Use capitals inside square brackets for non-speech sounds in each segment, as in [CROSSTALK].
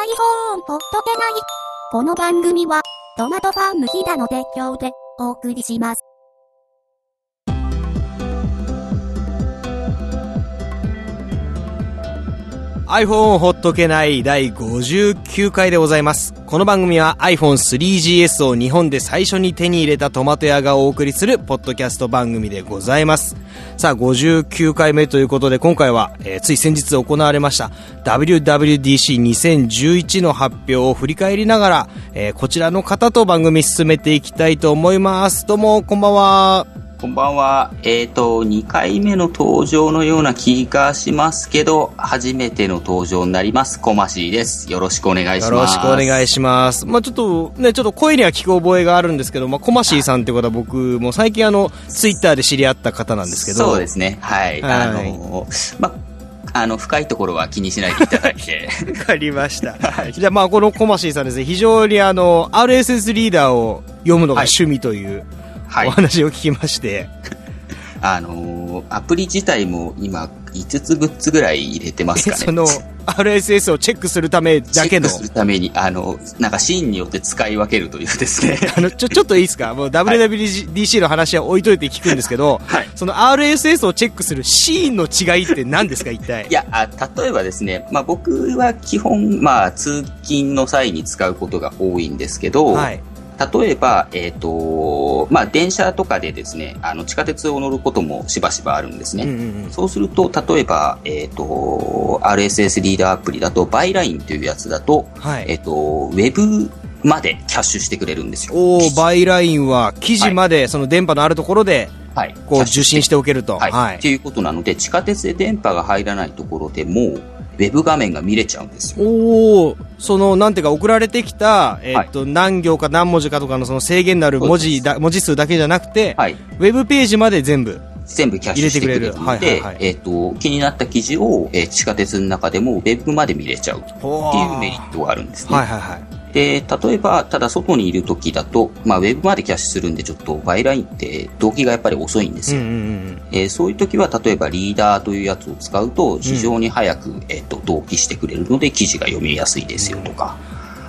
iPhone ほっとけない。この番組は、トマトファームヒダの提供でお送りします。iPhone ほっとけない第59回でございます。この番組は iPhone3GS を日本で最初に手に入れたトマト屋がお送りするポッドキャスト番組でございます。さあ、59回目ということで今回は、えー、つい先日行われました WWDC2011 の発表を振り返りながら、えー、こちらの方と番組進めていきたいと思います。どうも、こんばんは。こんばんは。えっ、ー、と、2回目の登場のような気がしますけど、初めての登場になります。コマシーです。よろしくお願いします。よろしくお願いします。まあちょっとね、ちょっと声には聞く覚えがあるんですけど、まあコマシーさんってことは僕も最近あの、ツイッターで知り合った方なんですけど。そうですね。はい。はい、あの、まあの、深いところは気にしないでいただいて。[LAUGHS] わかりました。はい、じゃあ、まあ、このコマシーさんですね、非常にあの、RSS リーダーを読むのが趣味という、はい、お話を聞きまして。[LAUGHS] あのー、アプリ自体も今5つ6つぐらい入れてますかね。その RSS をチェックするためだけの。チェックするために、あの、なんかシーンによって使い分けるというですね。[LAUGHS] あの、ちょ、ちょっといいですか？もう WWDC の話は置いといて聞くんですけど、[LAUGHS] はい、その RSS をチェックするシーンの違いって何ですか一体？いやあ、例えばですね、まあ僕は基本、まあ通勤の際に使うことが多いんですけど、はい、例えば、えっ、ー、と、まあ、電車とかでですね、あの、地下鉄を乗ることもしばしばあるんですね。うんうんうん、そうすると、例えば、えっ、ー、と、RSS リーダーアプリだと、バイラインというやつだと、はい、えっ、ー、と、ウェブまでキャッシュしてくれるんですよ。おバイラインは記事まで、その電波のあるところで、はい、こう受信しておけると。はい。はい、っていうことなので、地下鉄で電波が入らないところでも、ウェブ画面が見れちゃうんですよ。おその、なんていうか、送られてきた、えー、っと、はい、何行か何文字かとかのその制限のある文字だ、文字数だけじゃなくて、はい、ウェブページまで全部。全部キャッシュしてくれるので、えっ、と、気になった記事を、えー、地下鉄の中でもウェブまで見れちゃうっていうメリットがあるんですね。はいはいはい。で、例えば、ただ外にいる時だと、まあ、ウェブまでキャッシュするんで、ちょっとバイラインって動機がやっぱり遅いんですよ。うんうんうん、えー、そういう時は、例えばリーダーというやつを使うと、非常に早く、うん、えっ、と、同期してくれるので、記事が読みやすいですよとか。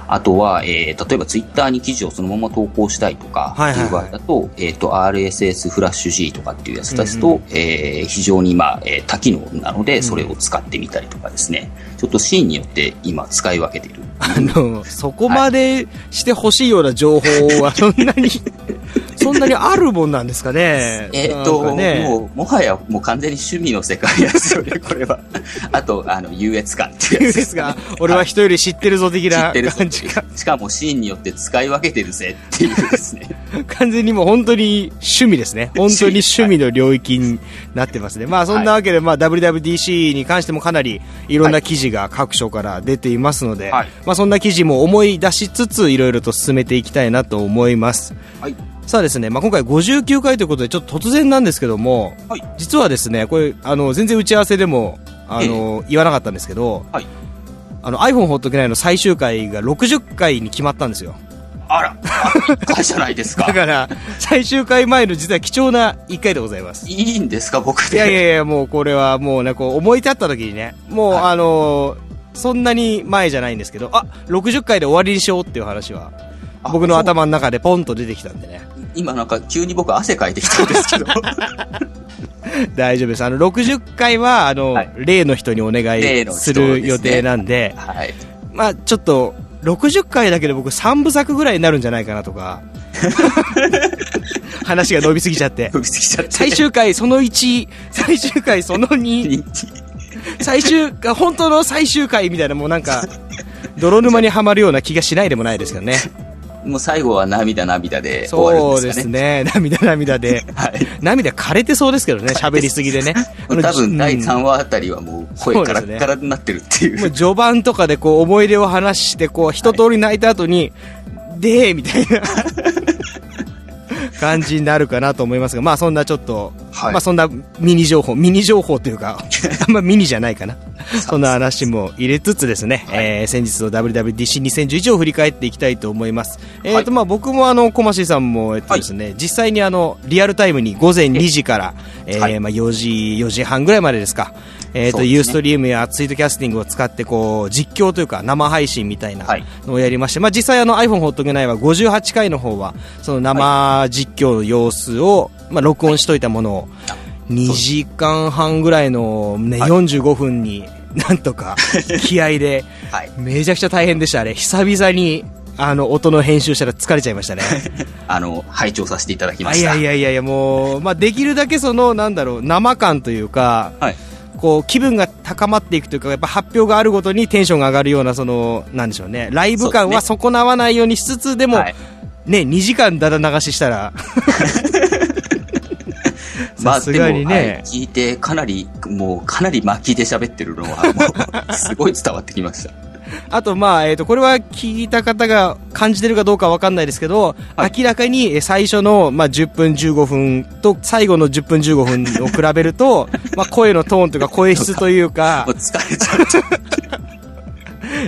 あとは、えー、例えばツイッターに記事をそのまま投稿したいとか、っていう場合だと、えっ、と、RSS フラッシュ G とかっていうやつですと、うんうん、えー、非常にまあ、えー、多機能なので、それを使ってみたりとかですね、ちょっとシーンによって今使い分けている。あの、そこまでしてほしいような情報はそんなに、[LAUGHS] そんなにあるもんなんですかね？[LAUGHS] えっと、ね、もう、もはやもう完全に趣味の世界ですよね、これは。[LAUGHS] あと、あの、優越感っていうやつです、ね。俺は人より知ってるぞ的な感じか。しかもシーンによって使い分けてるぜっていうですね。[LAUGHS] 完全にもう本当に趣味ですね。本当に趣味の領域になってますね。まあそんなわけで、まあ WWDC に関してもかなりいろんな記事が各所から出ていますので、はい、まあそんな記事も思い出しつつ、いろいろと進めていきたいなと思います。はい。さあですね、まあ、今回59回ということで、ちょっと突然なんですけども、はい、実はですね、これ、あの、全然打ち合わせでも、あの、言わなかったんですけど、はい、あの、iPhone ほっとけないの最終回が60回に決まったんですよ。あら、回じゃないですか。[LAUGHS] だから、最終回前の実は貴重な1回でございます。いいんですか、僕で。いやいやいや、もうこれはもうね、こう思い立った時にね、もう、はい、あのそんなに前じゃないんですけど、あ、60回で終わりにしようっていう話は、僕の頭の中でポンと出てきたんでね。今なんか急に僕汗かいてきたんですけど。[LAUGHS] 大丈夫です。あの、60回は、あの、はい、例の人にお願いする予定なんで、ね、はい。まあちょっと、60回だけで僕3部作ぐらいになるんじゃないかなとか、[LAUGHS] 話が伸びすぎちゃって。伸びすぎちゃって。最終回その1、最終回その2、最終、本当の最終回みたいなもうなんか、泥沼にはまるような気がしないでもないですけどね。もう最後は涙涙で終わるんですかね。そうですね。涙涙で。はい。涙枯れてそうですけどね、喋りすぎでね。[LAUGHS] 多分第3話あたりはもう声カラッカラになってるっていう。うね、序盤とかでこう思い出を話して、こう一通り泣いた後に、はい、でーみたいな。[LAUGHS] 感じになるかなと思いますが、まあそんなちょっと、はい、まあそんなミニ情報、ミニ情報というか、あんまミニじゃないかな。[LAUGHS] そんな話も入れつつですね、はい、えー、先日の WWDC2011 を振り返っていきたいと思います。えっ、ー、と、まあ僕もあの、コマシーさんも、えっとですね、はい、実際にあの、リアルタイムに午前2時から、えー、まあ4時、4時半ぐらいまでですか、えっ、ー、と、ユーストリームやツイートキャスティングを使って、こう、実況というか、生配信みたいなのをやりまして、まあ実際あの iPhone ほっとけないは58回の方は、その生実況の様子を、まあ録音しといたものを、2時間半ぐらいの、ね、45分に、なんとか [LAUGHS] 気合で、めちゃくちゃ大変でした、あれ。久々に、あの、音の編集したら疲れちゃいましたね。[LAUGHS] あの、拝聴させていただきました。いやいやいやもう、まあ、できるだけその、なんだろう、生感というか、はい、こう、気分が高まっていくというか、やっぱ発表があるごとにテンションが上がるような、その、なんでしょうね、ライブ感は損なわないようにしつつ、でも、はい、ね、2時間だだ流ししたら [LAUGHS] さすがにね、はい、聞いてかなり、もうかなり巻きで喋ってるのは、もう、すごい伝わってきました。[LAUGHS] あと、まあ、えっ、ー、と、これは聞いた方が感じてるかどうかわかんないですけど、はい、明らかに最初の、まあ、10分15分と最後の10分15分を比べると、[LAUGHS] まあ、声のトーンというか声質というか、[LAUGHS] 疲れちゃう。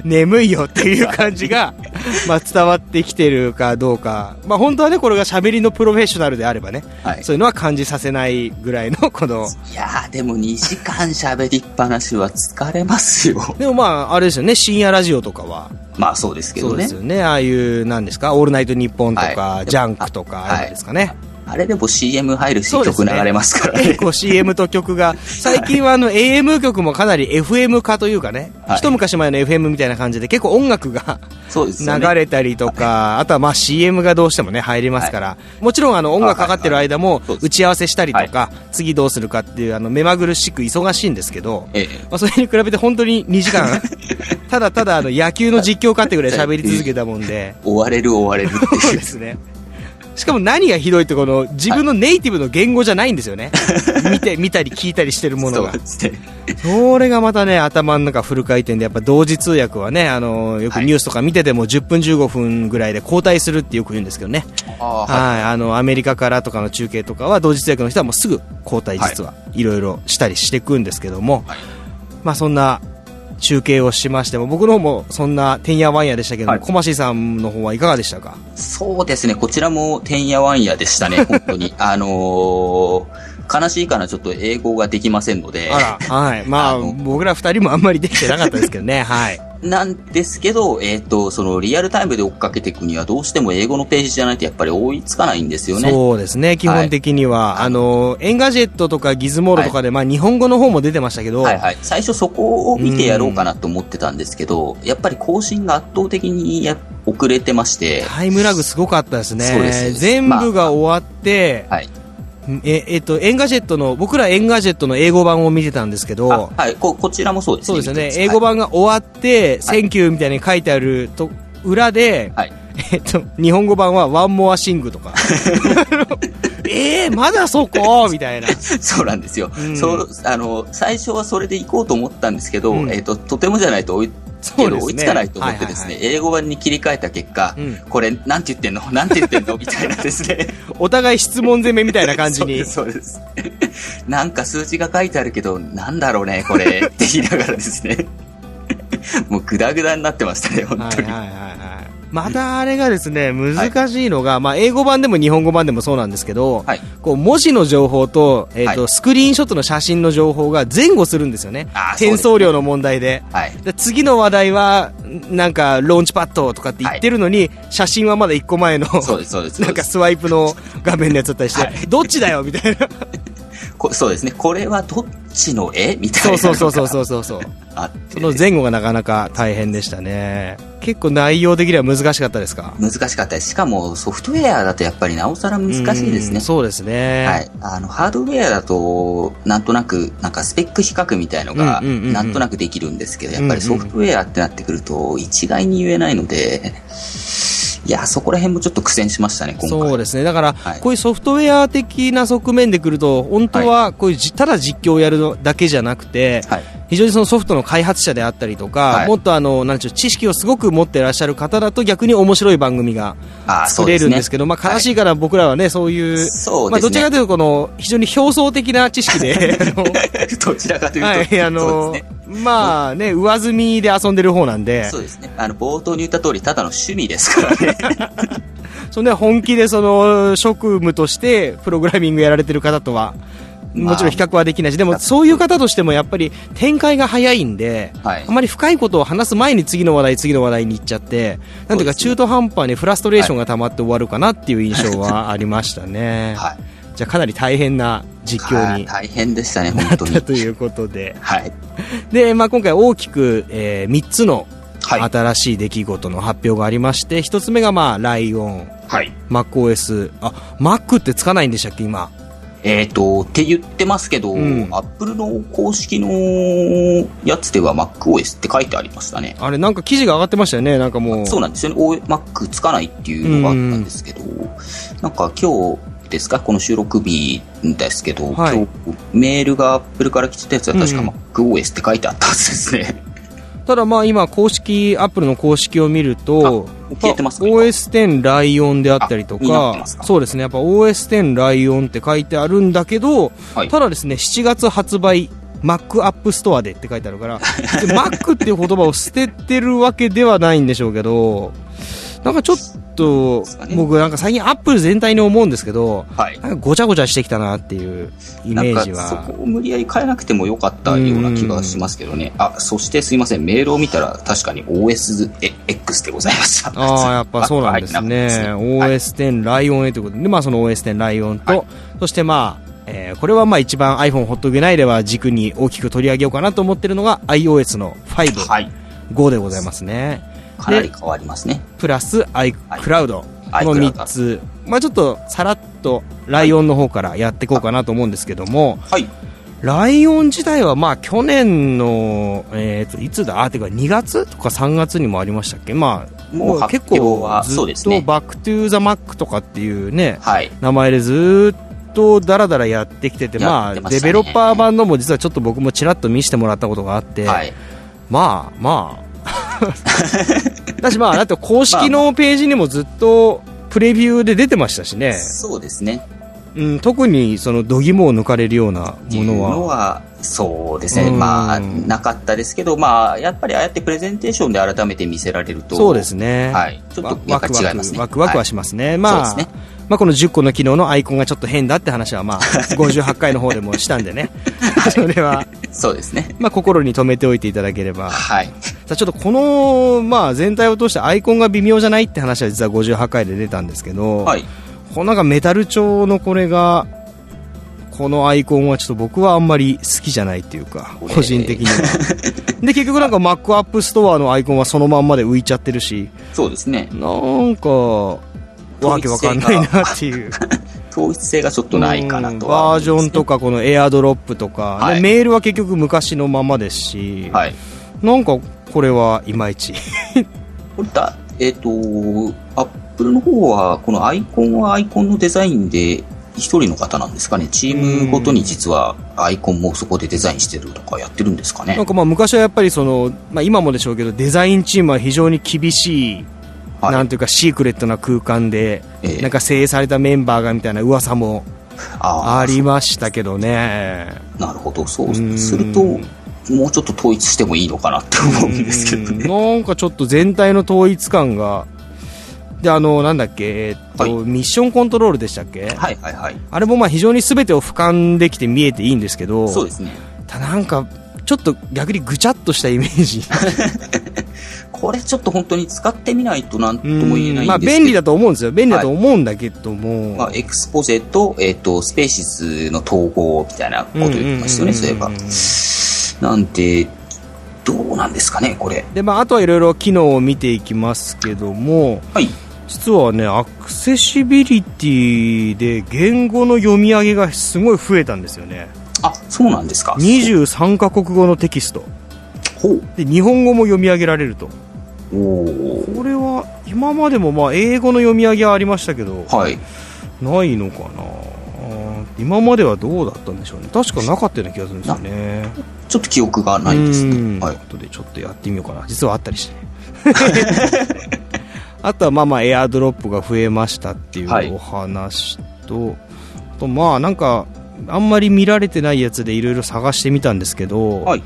眠いよっていう感じが、[LAUGHS] まあ伝わってきてるかどうか、まあ本当はね、これが喋りのプロフェッショナルであればね、はい、そういうのは感じさせないぐらいの [LAUGHS] この。いやでも2時間喋りっぱなしは疲れますよ。[LAUGHS] でもまあ、あれですよね、深夜ラジオとかは。まあそうですけどね。そうですよね。ああいう、なんですか、オールナイトニッポンとか、はい、ジャンクとか、あれですかね。はいあれでも CM 入るし、曲流れますからね。結構 [LAUGHS] CM と曲が、最近はあの AM 曲もかなり FM 化というかね、はい、一昔前の FM みたいな感じで結構音楽が流れたりとか、あとはまあ CM がどうしてもね、入りますから、もちろんあの音楽かかってる間も打ち合わせしたりとか、次どうするかっていうあの目まぐるしく忙しいんですけど、まあそれに比べて本当に2時間、ただただあの野球の実況かってぐらい喋り続けたもんで、[LAUGHS] 終われる終われるっていう。[LAUGHS] そうですね。しかも何がひどいって、この自分のネイティブの言語じゃないんですよね。[LAUGHS] 見て、見たり聞いたりしてるものが。それがまたね、頭の中フル回転で、やっぱ同時通訳はね、あの、よくニュースとか見てても10分15分ぐらいで交代するってよく言うんですけどね。はい、あの、アメリカからとかの中継とかは同時通訳の人はもうすぐ交代実はい。ろいろしたりしていくんですけども、はい、まあそんな中継をしましても、僕の方もそんなてんやわんやでしたけども、はい、小町さんの方はいかがでしたか？そうですね、こちらもてんやわんやでしたね、本当に。[LAUGHS] あのー悲しいかな、ちょっと英語ができませんので。あら、はい。まあ、あ僕ら二人もあんまりできてなかったですけどね、[LAUGHS] はい。なんですけど、えっ、ー、と、そのリアルタイムで追っかけていくにはどうしても英語のページじゃないとやっぱり追いつかないんですよね。そうですね、基本的には。はい、あの、エンガジェットとかギズモードとかで、はい、まあ日本語の方も出てましたけど。はいはい。最初そこを見てやろうかなと思ってたんですけど、やっぱり更新が圧倒的にや遅れてまして。タイムラグすごかったですね。そうです。全部が終わって、まあ、はい。ええっと、エンガジェットの、僕らエンガジェットの英語版を見てたんですけど、はい、こ、こちらもそうですね。そうですよね。英語版が終わって、 Thank you みたいに書いてあると、裏で、はい、えっと、日本語版は One more thing とか。[LAUGHS] えー、まだそこ？みたいな。そうなんですよ。うん、そう、あの、最初はそれで行こうと思ったんですけど、うん、えっと、とてもじゃないと追いけど追いつかないと思ってですね、英語版に切り替えた結果、うん、これ、なんて言ってんの？[LAUGHS] なんて言ってんの？みたいなですね。お互い質問攻めみたいな感じに。[LAUGHS] そうです。なんか数字が書いてあるけど、なんだろうね、これ、って言いながらですね。[LAUGHS] もうグダグダになってましたね、本当に。はいはいはい、はい。またあれがですね、難しいのが、はい、まあ、英語版でも日本語版でもそうなんですけど、はい、こう文字の情報と,、えーと、はい、スクリーンショットの写真の情報が前後するんですよね、転送量の問題で。で次の話題は、なんか、ローンチパッドとかって言ってるのに、写真はまだ1個前の、なんかスワイプの画面のやつだったりして、どっちだよみたいな。[LAUGHS] そうですね。これはどっちの絵みたいな。そうそうそうそうそうそう。あその前後がなかなか大変でしたね。結構内容的には難しかったですか？難しかったです。しかもソフトウェアだとやっぱりなおさら難しいですね。そうですね。はい。あの、ハードウェアだと、なんとなく、なんかスペック比較みたいのが、なんとなくできるんですけど、やっぱりソフトウェアってなってくると、一概に言えないので、いや、そこら辺もちょっと苦戦しましたね、そうですね。だから、はい、こういうソフトウェア的な側面でくると、本当は、こういう、ただ実況をやるだけじゃなくて、はい、非常にそのソフトの開発者であったりとか、はい、もっとあの、なんちゅう、知識をすごく持っていらっしゃる方だと逆に面白い番組が作れるんですけど、あね、まあ悲しいから僕らはね、そういう、そうまあどちらかというとこの、非常に表層的な知識で、[LAUGHS] どちらかというと、はい、あの、まあね、上積みで遊んでる方なんで。そうですね。あの、冒頭に言った通り、ただの趣味ですからね。[LAUGHS] そんで本気でその、職務としてプログラミングやられてる方とは、もちろん比較はできないし、でもそういう方としてもやっぱり展開が早いんで、はい、あまり深いことを話す前に次の話題、次の話題に行っちゃって、なんていうか中途半端にフラストレーションが溜まって終わるかなっていう印象はありましたね。はい、じゃあかなり大変な実況に大変でしたね、本当に。ということで。はい。で、まあ今回大きく、えー、3つの新しい出来事の発表がありまして、1つ目がまあライオン、はい、MacOS、あ、Mac ってつかないんでしたっけ、今。えっ、ー、と、って言ってますけど、うん、アップルの公式のやつでは MacOS って書いてありましたね。あれ、なんか記事が上がってましたよね、なんかもう。そうなんですよね。Mac つかないっていうのがあったんですけど、うん、なんか今日ですか、この収録日ですけど、はい、今日メールがアップルから来てたやつは確か MacOS って書いてあったはずですね。ただまあ今公式、アップルの公式を見ると、OS10 ライオンであったりとか、そうですね、やっぱ OS10 ライオンって書いてあるんだけど、はい、ただですね、7月発売、Mac アップストアでって書いてあるから、Mac っていう言葉を捨ててるわけではないんでしょうけど、なんかちょっと、僕なんか最近アップル全体に思うんですけど、はい、なんかごちゃごちゃしてきたなっていうイメージは。そこを無理やり変えなくてもよかったような気がしますけどね。あ、そしてすいません、メールを見たら確かに OSX でございました。ああ、やっぱそうなんですね。OS10 ライオンへということで、まあその OS10 ライオンと、はい、そしてまあ、えー、これはまあ一番 iPhone ほっとけないでは軸に大きく取り上げようかなと思ってるのが iOS の5、はい、5でございますね。かなり変わりますね。プラス iCloud、この3つ、まあちょっとさらっとライオンの方からやっていこうかなと思うんですけども、はい。ライオン自体はまあ去年の、えー、といつだ？あてか2月とか3月にもありましたっけ？まあもう結構ずっと Back to the Mac とかっていうね、はい、名前でずっとだらだらやってきてて、まあ、デベロッパー版のも実はちょっと僕もちらっと見せてもらったことがあって、はい、まあまあ、[LAUGHS] だしまあ、だって公式のページにもずっとプレビューで出てましたしね。そうですね。うん、特にその度肝を抜かれるようなものは。のはそうですね、まあ、なかったですけど、まあ、やっぱりああやってプレゼンテーションで改めて見せられると、そうですね、はい、ちょっとやっぱ違いますね。ワクワクはしますね、はい、まあ、ね、まあ、この10個の機能のアイコンがちょっと変だって話は、まあ、[LAUGHS] 58回の方でもしたんでね、[LAUGHS] はい、それは、そうですね、まあ、心に留めておいていただければ、はい、さあちょっとこの、まあ、全体を通してアイコンが微妙じゃないって話は実は58回で出たんですけど、はい、このなんかメタル調のこれが、このアイコンはちょっと僕はあんまり好きじゃないっていうか、個人的には。で、結局なんか Mac アップストアのアイコンはそのまんまで浮いちゃってるし、そうですね。なんか、わけわかんないなっていう。[LAUGHS] 統一性がちょっとないかなと、ね、バージョンとかこのエアドロップとか、はい、メールは結局昔のままですし、はい、なんかこれはいまいち。[LAUGHS] だえっ、ー、とアップルの方はこのアイコンはアイコンのデザインで一人の方なんですかね、チームごとに実はアイコンもそこでデザインしてるとかやってるんですかね。なんかまあ昔はやっぱりその、まあ、今もでしょうけど、デザインチームは非常に厳しいはい、なんていうかシークレットな空間で、えー、なんか精鋭されたメンバーがみたいな噂もありましたけどね。なるほどそう。するともうちょっと統一してもいいのかなって思うんですけどね。なんかちょっと全体の統一感が。であのなんだっけ、えー、っと、はい、ミッションコントロールでしたっけ？はいはいはい。あれもまあ非常に全てを俯瞰できて見えていいんですけどそうですね。ただなんかちょっと逆にぐちゃっとしたイメージ。[LAUGHS] これちょっと本当に使ってみないとなんとも言えないんですけど。まあ便利だと思うんですよ。便利だと思うんだけども。はい、まあエクスポゼと、えっ、ー、と、スペーシスの統合みたいなこと言ってましたよね、そういえば。なんで、どうなんですかね、これ。で、まああとはいろいろ機能を見ていきますけども、はい。実はね、アクセシビリティで言語の読み上げがすごい増えたんですよね。あ、そうなんですか。23カ国語のテキスト。ほう。で、日本語も読み上げられると。これは今までもまあ英語の読み上げはありましたけど、はい、ないのかな今まではどうだったんでしょうね確かなかったような気がするんですよねちょっと記憶がないですね。はい。とでちょっとやってみようかな。実はあったりしてね。[LAUGHS] あとはまあまあエアドロップが増えましたっていうお話と、はい、とまあなんかあんまり見られてないやつでいろいろ探してみたんですけど、はい、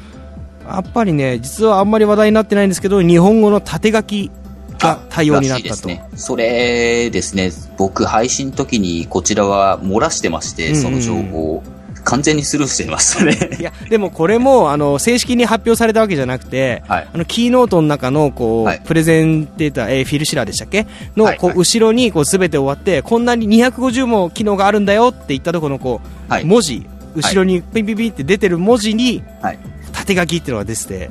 やっぱりね実はあんまり話題になってないんですけど日本語の縦書きが対応になったと、ね、それですね僕配信の時にこちらは漏らしてまして、その情報を完全にスルーしていますね。いやでもこれもあの正式に発表されたわけじゃなくて、はい、あのキーノートの中のこう、はい、プレゼンテーター、えー、フィル・シラーでしたっけ？の、はい、こう後ろにこう全て終わってこんなに250も機能があるんだよって言ったところのこう、文字後ろにピンピンピンって出てる文字に、縦書きっていうのが出てて、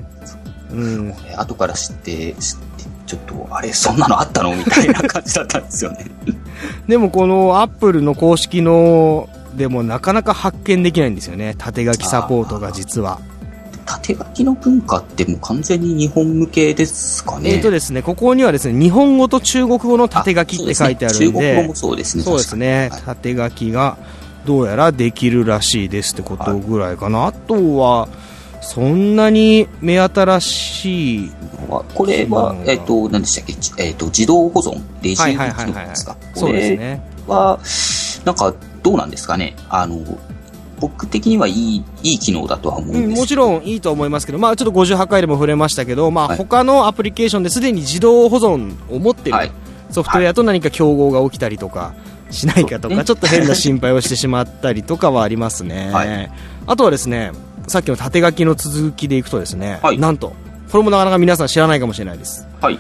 う。ん、後から知って知ってちょっとあれそんなのあったの？みたいな感じだったんですよね。[LAUGHS] でもこのアップルの公式のでもなかなか発見できないんですよね。縦書きサポートが実は。縦書きの文化ってもう完全に日本向けですかね。えっ、とですねここにはですね日本語と中国語の縦書きって書いてあるんで、ね、中国語もそうですね。そうですね、はい、縦書きがどうやらできるらしい。ですってことぐらいかな、はい、あとはそんなに目新しいこれは、えっ、ー、と、何でしたっけ、えっ、ー、と、自動保存、レジー機能ですか？そうですね。は、なんか、どうなんですかね。あの、僕的にはいい、いい機能だとは思うんです、うん、もちろんいいと思いますけど、まあちょっと58回でも触れましたけど、まあ他のアプリケーションですでに自動保存を持ってるソフトウェアと何か競合が起きたりとかしないかとか、ちょっと変な心配をしてしまったりとかはありますね。[LAUGHS] はい、あとはですね、さっきの縦書きの続きでいくとですね、はい、なんと、これもなかなか皆さん知らないかもしれないです。はい。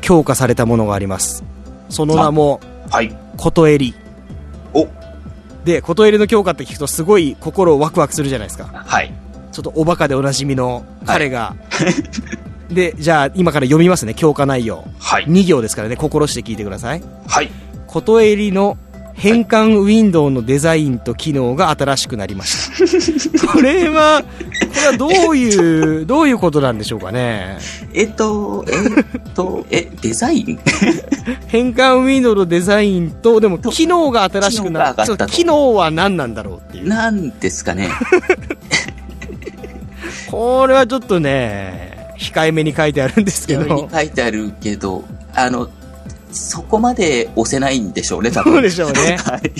強化されたものがあります。その名も、はい。ことえり。おで、ことえりの強化って聞くとすごい心ワクワクするじゃないですか。はい。ちょっとおバカでおなじみの彼が、はい、で、じゃあ今から読みますね、強化内容。はい。2行ですからね、心して聞いてください。はい。ことえりの変換ウィンドウのデザインと機能が新しくなりました。これは、これはどういう、どういうことなんでしょうかね。えっと、えっと、え、デザイン？変換ウィンドウのデザインと、でも機能が新しくなった。機能は何なんだろうっていう。何ですかね。[LAUGHS] これはちょっとね、控えめに書いてあるんですけど。控えめに書いてあるけど、あの、そこまで押せないんでしょうね、多分。そうでしょうね。[LAUGHS] はい。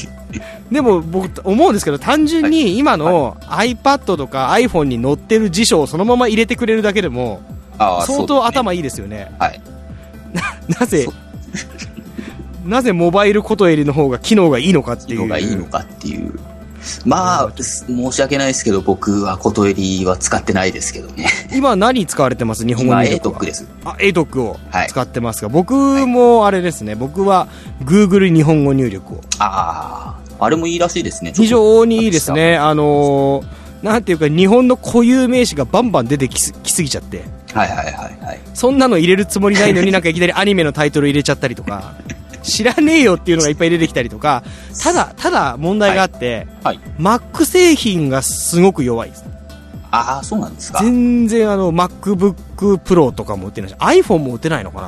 でも僕思うんですけど、単純に今の iPad とか iPhone に載ってる辞書をそのまま入れてくれるだけでも、相当頭いいですよね。はい。な、[LAUGHS] なぜ、[LAUGHS] なぜモバイルことよりの方が機能がいいのかっていう。機能がいいのかっていう。まあ、申し訳ないですけど、僕はことえりは使ってないですけどね。[LAUGHS] 今何使われてます？日本語入力は。今 ATOC です。あ、ATOC を使ってますが、はい、僕もあれですね、僕は Google 日本語入力を。ああ、あれもいいらしいですね。非常にいいですね。あのー、なんていうか、日本の固有名詞がバンバン出てきすきすぎちゃって。はいはいはいはい。そんなの入れるつもりないのになんかいきなりアニメのタイトル入れちゃったりとか。[LAUGHS] 知らねえよっていうのがいっぱい出てきたりとか、ただ、ただ問題があって、はいはい、Mac 製品がすごく弱いです。ああ、そうなんですか全然あの、MacBook Pro とかも売ってないし、iPhone も売ってないのか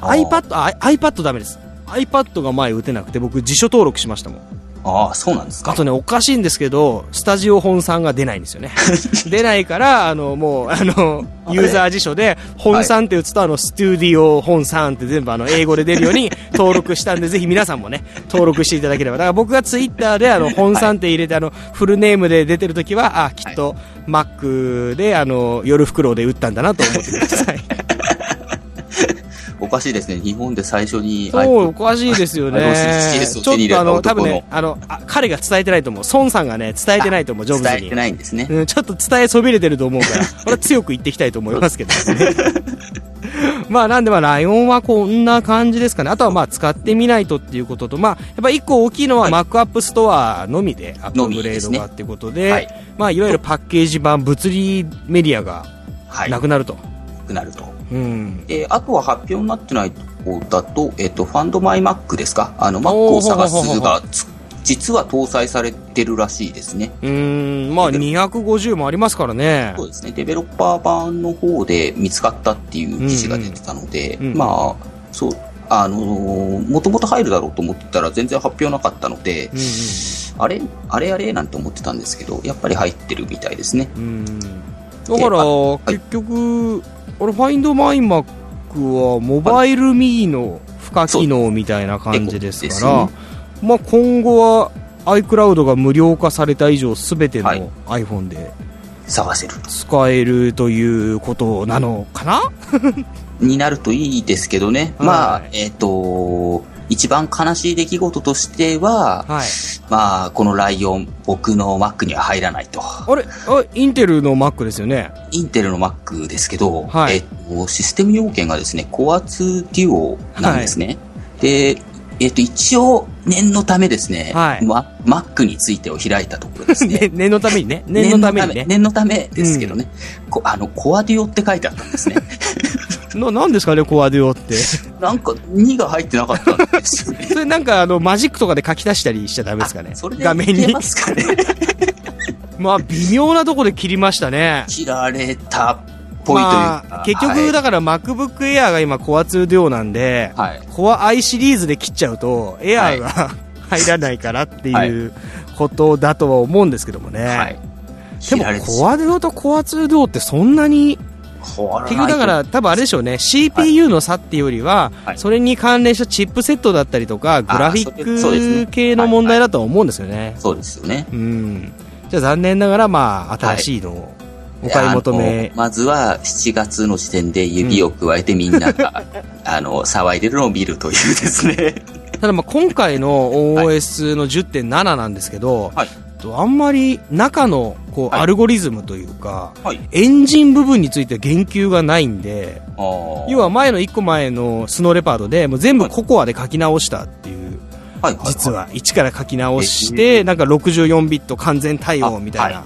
な ?iPad、iPad ダメです。iPad が前打てなくて僕辞書登録しましたもん。ああ、そうなんですか。あとね、おかしいんですけど、スタジオ本さんが出ないんですよね。[LAUGHS] 出ないから、あの、もう、あの、ユーザー辞書で、本さんって打つと、あの、スタディオ本さんって全部あの、英語で出るように登録したんで、[LAUGHS] ぜひ皆さんもね、登録していただければ。だから僕がツイッターで、あの、本さんって入れて、あの、フルネームで出てるときは、あ、きっと、マックで、あの、夜袋で打ったんだなと思ってください。[LAUGHS] おかしいですね。日本で最初に。そう、おかしいですよね。ちょっとあの、多分ね、あのあ、彼が伝えてないと思う。孫さんがね、伝えてないと思う、ジョブズに。伝えてないんですね。うん、ちょっと伝えそびれてると思うから、これは強く言っていきたいと思いますけどね。[LAUGHS] まあなんでまあライオンはこんな感じですかね。あとはまあ使ってみないとっていうことと、まあやっぱ一個大きいのはマックアップストアのみでアップグレードがってことで、はい、まあいわゆるパッケージ版物理メディアがなくなると。なくなると。うん、えー、あとは発表になってないとこだと、えっ、ー、と、ファンドマイマックですか？あの、Mac を探すが、実は搭載されてるらしいですね。うん、まあ250もありますからね。そうですね。デベロッパー版の方で見つかったっていう記事が出てたので、うん。うん、まあ、そう、あのー、もともと入るだろうと思ってたら全然発表なかったので、うんうん、あれあれあれなんて思ってたんですけど、やっぱり入ってるみたいですね。うん。だから、結局、あれ、ファインドマイマックは、モバイルミーの付加機能みたいな感じですから、ね、まあ、今後は iCloud が無料化された以上、すべての iPhone で、探せる。使えるということなのかな？[LAUGHS] になるといいですけどね。まあ、えっ、ー、と、一番悲しい出来事としては、はい、まあ、このライオン、僕の Mac には入らないと。あれ？あインテルの Mac ですよね？インテルの Mac ですけど、はい、えっと、システム要件がですね、コア2デュオなんですね。はい、で、えっと、一応、念のためですね、はい、ま、Mac についてを開いたところです [LAUGHS] ね。念のためにね。念のためにね。念のためですけどね、うん、あの、コアデュオって書いてあったんですね。[LAUGHS] な、なんですかね、コアデュオって。[LAUGHS] なんか、2が入ってなかったんですよね。[LAUGHS] それなんか、あの、マジックとかで書き出したりしちゃダメですかね。それで画面に。ますかね。[LAUGHS] まあ、微妙なとこで切りましたね。切られたっぽいというか。まあ、結局、だから MacBook Air が今、コア2デュオなんで、はい、コア i シリーズで切っちゃうと、Air が、入らないからっていうことだとは思うんですけどもね。はい、でも、コアデュオとコア2デュオってそんなに結局だから、多分あれでしょうね、CPU の差っていうよりは、はい、それに関連したチップセットだったりとか、グラフィック系の問題だと思うんですよね。そうですよね。うん。じゃあ残念ながら、まあ、新しいのをお買い求め。まずは7月の時点で指を加えてみんなが、うん、あの、騒いでるのを見るというですね。ただまあ今回の OS の10.7なんですけど、はい、とあんまり中のこう、はい、アルゴリズムというか、はい、エンジン部分について言及がないんで要は前の1個前のスノーレパードでもう全部ココアで書き直したっていう、はい、実は一から書き直して、なんか64ビット完全対応みたいな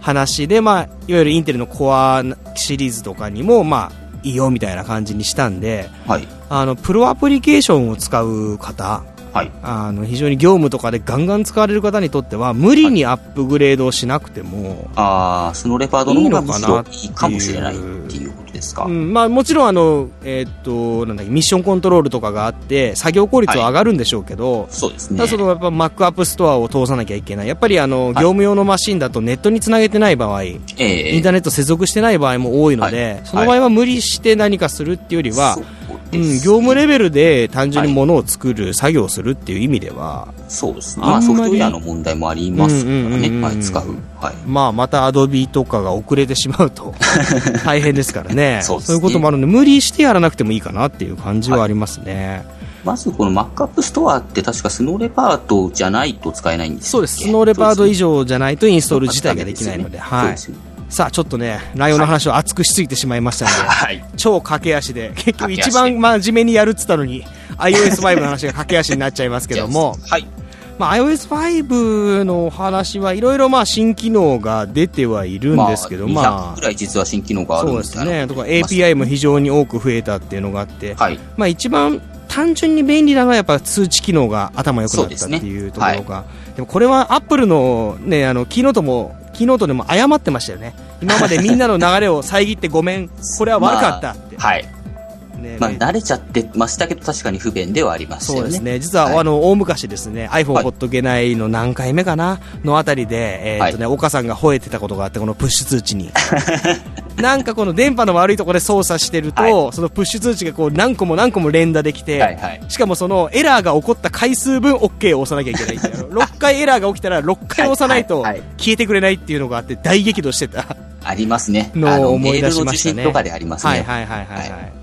話で、まあ、いわゆるインテルのコアシリーズとかにも、まあ、いいよみたいな感じにしたんで、はい、あのプロアプリケーションを使う方はい、あの非常に業務とかでガンガン使われる方にとっては無理にアップグレードをしなくても、はい、ああそのレパードの方がいいかもしれないっていうことですか、うんまあ、もちろんあの、えー、っとなんだっけミッションコントロールとかがあって作業効率は上がるんでしょうけど、はい、そうですね。ただそのやっぱ Mac アップストアを通さなきゃいけない。やっぱりあの、業務用のマシンだとネットにつなげてない場合、えー、インターネット接続してない場合も多いので、その場合は無理して何かするっていうよりは、うん、業務レベルで単純にものを作る、はい、作業するっていう意味では、そうですね。まあソフトウェアの問題もありますからね、はい、使う。はい。まあまたアドビとかが遅れてしまうと [LAUGHS] 大変ですからね。そう、ね、そういうこともあるので、無理してやらなくてもいいかなっていう感じはありますね。はいまずこの Mac ストアって確かスノーレパートじゃないと使えないんですそうです。スノーレパート以上じゃないとインストール自体ができないので、はい。さあちょっとね内容の話を熱くしすぎてしまいましたので、はい、超駆け足で結局一番真面目にやるっつったのに iOS5 の話が駆け足になっちゃいますけども、[LAUGHS] はい。まあ、iOS5 の話はいろいろまあ新機能が出てはいるんですけど、まあ、200くらい実は新機能があるんですそうですね。とか API も非常に多く増えたっていうのがあって、はい。まあ、一番単純に便利なのはやっぱ通知機能が頭良くなったっていうところが、でね。はい、でもこれはアップルの,、ね、あのキーノートも昨日とでも謝ってましたよね。今までみんなの流れを遮ってごめん。これは悪かったって、[LAUGHS] まあ、はい。ね、まあ、慣れちゃってましたけど、確かに不便ではありますよね。そうですね。実は、はい、あの、大昔ですね、iPhone ほっとけないの何回目かな、のあたりで、えー、っとね、はい、岡さんが吠えてたことがあって、このプッシュ通知に。[LAUGHS] なんかこの電波の悪いところで操作してると、はい、そのプッシュ通知がこう何個も何個も連打できて、はいはい、しかもそのエラーが起こった回数分 OK を押さなきゃいけないいう。6 [LAUGHS] 回エラーが起きたら6回押さないと消えてくれないっていうのがあって大激怒してた。ありますね。のを思い出しましたね。とかでありますね。はいはいはいはい、はい。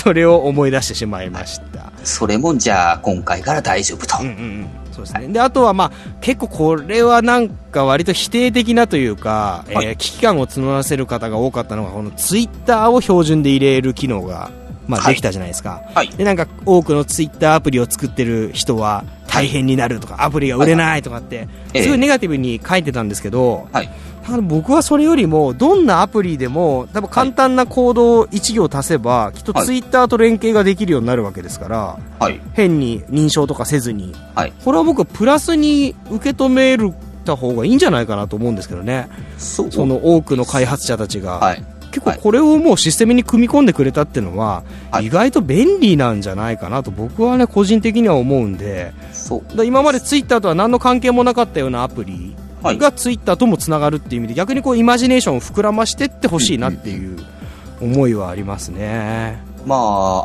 それを思い出してしまいました。それもじゃあ今回から大丈夫と。うんうんうん。そうですね、であとは、まあ、結構これはなんか割と否定的なというか、はい、えー、危機感を募らせる方が多かったのがこのツイッターを標準で入れる機能が、まあ、できたじゃないですか、はい、でなんか多くのツイッターアプリを作ってる人は大変になるとか、アプリが売れないとかって、すごいネガティブに書いてたんですけど、はい。僕はそれよりもどんなアプリでも多分簡単なコードを1行足せば、きっとツイッターと連携ができるようになるわけですから、はい、変に認証とかせずに、はい、これは僕プラスに受け止めるた方がいいんじゃないかなと思うんですけどね。その多くの開発者たちが、はい、結構これをもうシステムに組み込んでくれたっていうのは、意外と便利なんじゃないかなと僕はね個人的には思うんで。今までツイッターとは何の関係もなかったようなアプリがツイッターともつながるっていう意味で、逆にこうイマジネーションを膨らましてってほしいなっていう思いはありますね。ま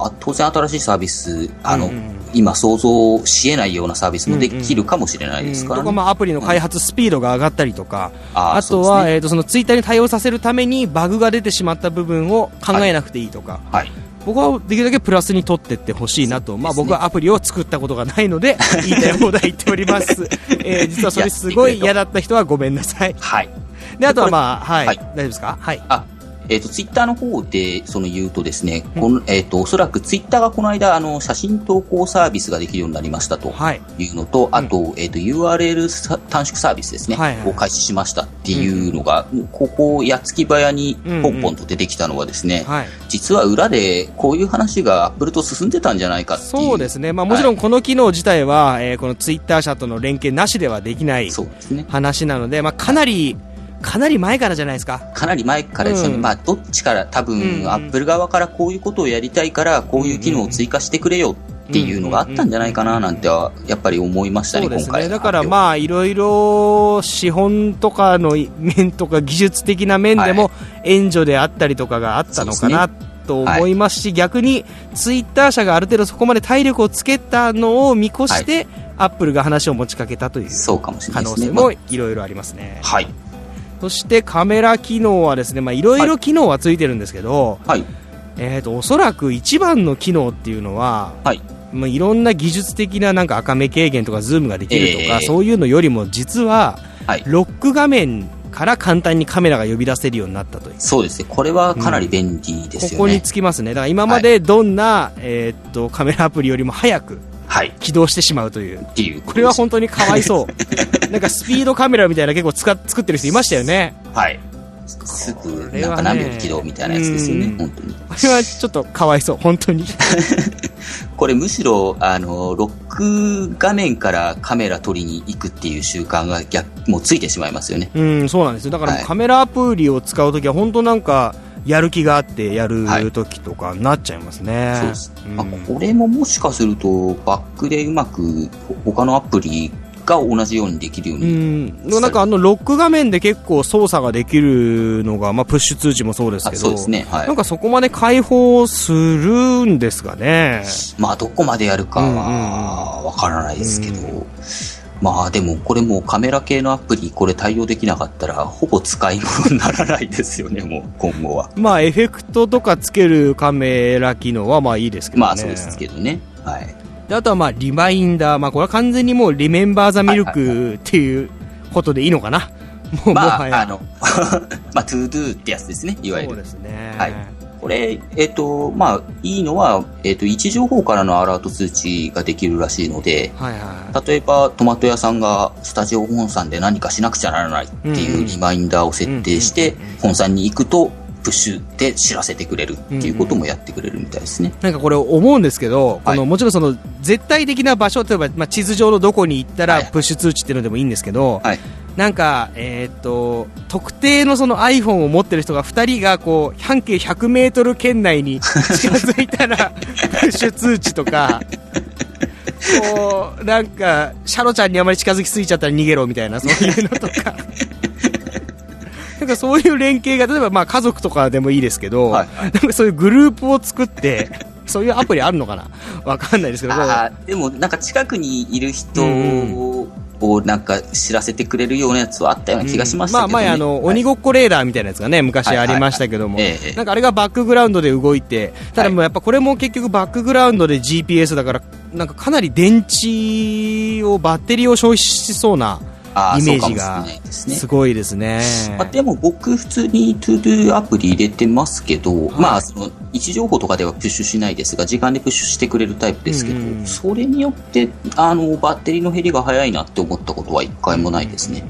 あ、当然新しいサービス、あの、うんうん。今想像しえないようなサービスもできるかもしれないですから、ね、うんうん、まあアプリの開発スピードが上がったりとか、うん、あとは、ね、えーと、そのツイッターに対応させるためにバグが出てしまった部分を考えなくていいとか、はい、はい、僕はできるだけプラスに取っていってほしいなと、まあ、僕はアプリを作ったことがないので言 [LAUGHS] いたい放題言っております、えー、実はそれすごい嫌だった人はごめんなさい。はい。であとはまあ、はい、はい、大丈夫ですか？はい。あ、えっ、ー、と、ツイッターの方で、その言うとですね、うん、この、えっ、ー、と、おそらくツイッターがこの間、あの、写真投稿サービスができるようになりましたとい。うのと、はい、あと、うん、えっ、ー、と、URL 短縮サービスですね、はいはい、を開始しましたっていうのが、うん、ここ、やつき早にポンポンと出てきたのはですね、うんうん、実は裏でこういう話がアップルと進んでたんじゃないかっていう。そうですね。まあもちろんこの機能自体は、はい、えー、このツイッター社との連携なしではできない話なので、まあかなり、かなり前からじゃないですか。かなり前からですよね。うん、まあ、どっちから多分、アップル側からこういうことをやりたいから、こういう機能を追加してくれよっていうのがあったんじゃないかななんては、やっぱり思いましたね、ね。今回。だからまあ、いろいろ資本とかの面とか技術的な面でも援助であったりとかがあったのかな、と思いますし、はい、逆にツイッター社がある程度そこまで体力をつけたのを見越して、はい、アップルが話を持ちかけたという可能性もいろいろありますね。はいそしてカメラ機能はですね、まあ、いろいろ機能はついてるんですけど、はい、えっ、ー、と、おそらく一番の機能っていうのは、はい。まあ、いろんな技術的ななんか赤目軽減とかズームができるとか、えー、そういうのよりも実は、はい、ロック画面から簡単にカメラが呼び出せるようになったという。そうですね。これはかなり便利ですよね。うん、ここにつきますね。だから今までどんな、はい、えー、っと、カメラアプリよりも早く、はい、起動してしまうという。っていうこれは本当にかわいそう。[LAUGHS] なんかスピードカメラみたいな結構使っ作ってる人いましたよね。はい。すぐ、なんか何秒起動みたいなやつですよね、本当に。これはちょっとかわいそう、本当に。[LAUGHS] これむしろ、あの、ロック画面からカメラ撮りに行くっていう習慣が逆、もうついてしまいますよね。うん、そうなんですよ。だからカメラアプリを使うときは本当なんか、やる気があってやる時とかなっちゃいますね。はい、そうです。うん、あこれももしかすると、バックでうまく他のアプリが同じようにできるように。うん。なんかあのロック画面で結構操作ができるのが、まあプッシュ通知もそうですけど、そうですね。はい。なんかそこまで開放するんですかね。まあどこまでやるかはわからないですけど、うんうんまあでもこれもうカメラ系のアプリこれ対応できなかったらほぼ使い物にならないですよね、[LAUGHS] もう今後は。まあエフェクトとかつけるカメラ機能はまあいいですけどね。まあそうですけどね。はい。であとはまあリマインダー、まあこれは完全にもう Remember The Milk っていうことでいいのかな。もうまあ、あの、[LAUGHS] まあ、 ToDo ってやつですね、いわゆる。そうですね。はい。これ、えっ、ー、と、まあ、いいのは、えっ、ー、と、位置情報からのアラート通知ができるらしいので、はいはい、例えば、トマト屋さんがスタジオ本さんで何かしなくちゃならないっていうリマインダーを設定して、本さんに行くと、プッシュで知らせてくれるっていうこともやってくれるみたいですね。なんかこれ思うんですけど、このもちろんその絶対的な場所、例えばまあ地図上のどこに行ったらプッシュ通知っていうのでもいいんですけど、はい、なんか、えっ、と、特定のその iPhone を持ってる人が2人がこう、半径100メートル圏内に [LAUGHS] 近づいたら、プッシュ通知とか、こう、なんか、シャロちゃんにあまり近づきすぎちゃったら逃げろみたいな、そういうのとか。なんかそういう連携が、例えばまあ家族とかでもいいですけど、はい。はい、なんかそういうグループを作って、[LAUGHS] そういうアプリあるのかな？わかんないですけど。でもなんか近くにいる人をなんか知らせてくれるようなやつはあったような気がしましたけど、ね、まあ前あの、鬼ごっこレーダーみたいなやつがね、昔ありましたけども、なんかあれがバックグラウンドで動いて、ただもうやっぱこれも結局バックグラウンドで GPS だから、なんかかなり電池を、バッテリーを消費しそうな、イメージがすごいですね。まあ、でも僕普通に ToDo アプリ入れてますけど、はい、まあその位置情報とかではプッシュしないですが、時間でプッシュしてくれるタイプですけど、うん、それによってあのバッテリーの減りが早いなって思ったことは一回もないですね。